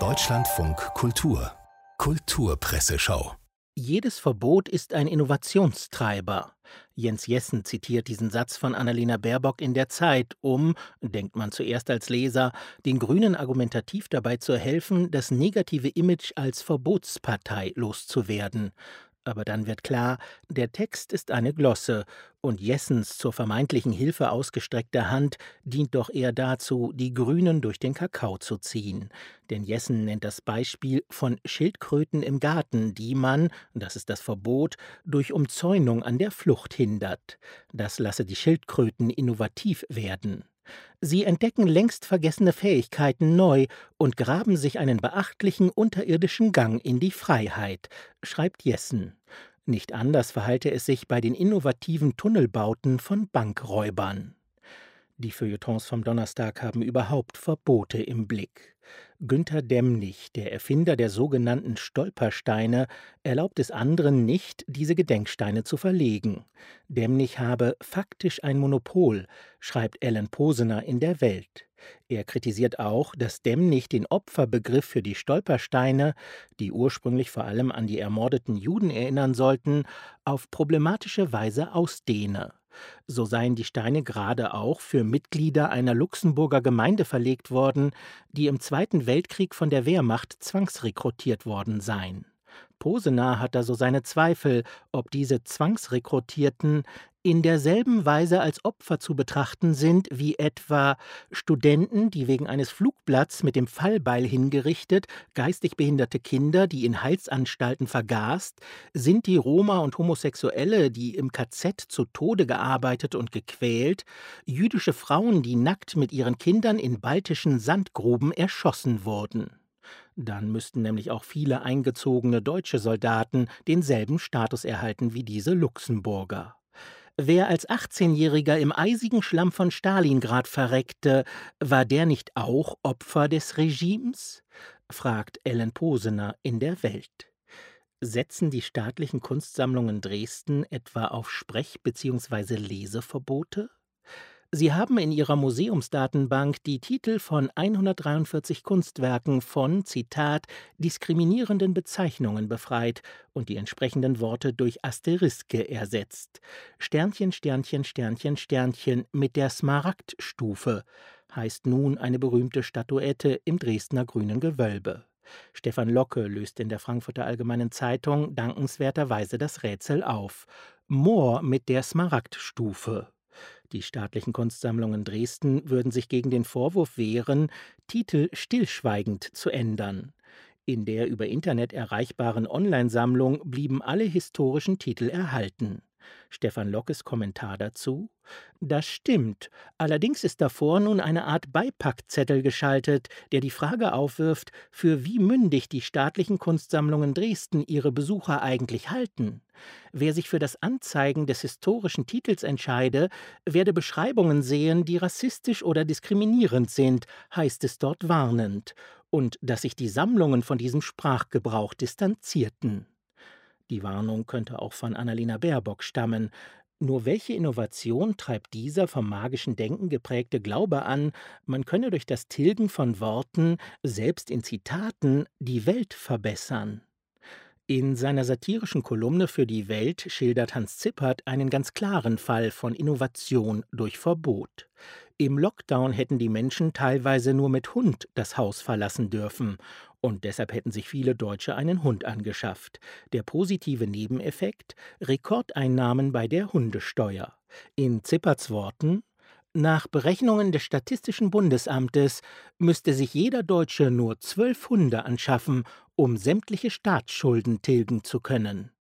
Deutschlandfunk Kultur Kulturpresseschau jedes Verbot ist ein Innovationstreiber. Jens Jessen zitiert diesen Satz von Annalena Baerbock in der Zeit, um, denkt man zuerst als Leser, den Grünen argumentativ dabei zu helfen, das negative Image als Verbotspartei loszuwerden. Aber dann wird klar, der Text ist eine Glosse und Jessens zur vermeintlichen Hilfe ausgestreckte Hand dient doch eher dazu, die Grünen durch den Kakao zu ziehen. Denn Jessen nennt das Beispiel von Schildkröten im Garten, die man, das ist das Verbot, durch Umzäunung an der Flucht hindert. Das lasse die Schildkröten innovativ werden. Sie entdecken längst vergessene Fähigkeiten neu und graben sich einen beachtlichen unterirdischen Gang in die Freiheit, schreibt Jessen. Nicht anders verhalte es sich bei den innovativen Tunnelbauten von Bankräubern. Die Feuilletons vom Donnerstag haben überhaupt Verbote im Blick. Günther Demnig, der Erfinder der sogenannten Stolpersteine, erlaubt es anderen nicht, diese Gedenksteine zu verlegen. Demnig habe faktisch ein Monopol, schreibt Ellen Posener in der Welt. Er kritisiert auch, dass Demnig den Opferbegriff für die Stolpersteine, die ursprünglich vor allem an die ermordeten Juden erinnern sollten, auf problematische Weise ausdehne. So seien die Steine gerade auch für Mitglieder einer Luxemburger Gemeinde verlegt worden, die im Zweiten Weltkrieg von der Wehrmacht zwangsrekrutiert worden seien. Posener hat da so seine Zweifel, ob diese Zwangsrekrutierten in derselben Weise als Opfer zu betrachten sind wie etwa Studenten, die wegen eines Flugblatts mit dem Fallbeil hingerichtet, geistig behinderte Kinder, die in Heilsanstalten vergast, sind die Roma und Homosexuelle, die im KZ zu Tode gearbeitet und gequält, jüdische Frauen, die nackt mit ihren Kindern in baltischen Sandgruben erschossen wurden. Dann müssten nämlich auch viele eingezogene deutsche Soldaten denselben Status erhalten wie diese Luxemburger. Wer als 18-Jähriger im eisigen Schlamm von Stalingrad verreckte, war der nicht auch Opfer des Regimes? fragt Ellen Posener in der Welt. Setzen die staatlichen Kunstsammlungen Dresden etwa auf Sprech- bzw. Leseverbote? Sie haben in Ihrer Museumsdatenbank die Titel von 143 Kunstwerken von, Zitat, diskriminierenden Bezeichnungen befreit und die entsprechenden Worte durch Asteriske ersetzt. Sternchen, Sternchen, Sternchen, Sternchen mit der Smaragdstufe heißt nun eine berühmte Statuette im Dresdner Grünen Gewölbe. Stefan Locke löst in der Frankfurter Allgemeinen Zeitung dankenswerterweise das Rätsel auf. Moor mit der Smaragdstufe. Die staatlichen Kunstsammlungen Dresden würden sich gegen den Vorwurf wehren, Titel stillschweigend zu ändern. In der über Internet erreichbaren Online-Sammlung blieben alle historischen Titel erhalten. Stefan Lockes Kommentar dazu Das stimmt, allerdings ist davor nun eine Art Beipackzettel geschaltet, der die Frage aufwirft, für wie mündig die staatlichen Kunstsammlungen Dresden ihre Besucher eigentlich halten. Wer sich für das Anzeigen des historischen Titels entscheide, werde Beschreibungen sehen, die rassistisch oder diskriminierend sind, heißt es dort warnend, und dass sich die Sammlungen von diesem Sprachgebrauch distanzierten. Die Warnung könnte auch von Annalena Baerbock stammen. Nur welche Innovation treibt dieser vom magischen Denken geprägte Glaube an, man könne durch das Tilgen von Worten, selbst in Zitaten, die Welt verbessern? In seiner satirischen Kolumne für die Welt schildert Hans Zippert einen ganz klaren Fall von Innovation durch Verbot. Im Lockdown hätten die Menschen teilweise nur mit Hund das Haus verlassen dürfen, und deshalb hätten sich viele Deutsche einen Hund angeschafft. Der positive Nebeneffekt Rekordeinnahmen bei der Hundesteuer. In Zipperts Worten nach Berechnungen des Statistischen Bundesamtes müsste sich jeder Deutsche nur zwölf Hunde anschaffen, um sämtliche Staatsschulden tilgen zu können.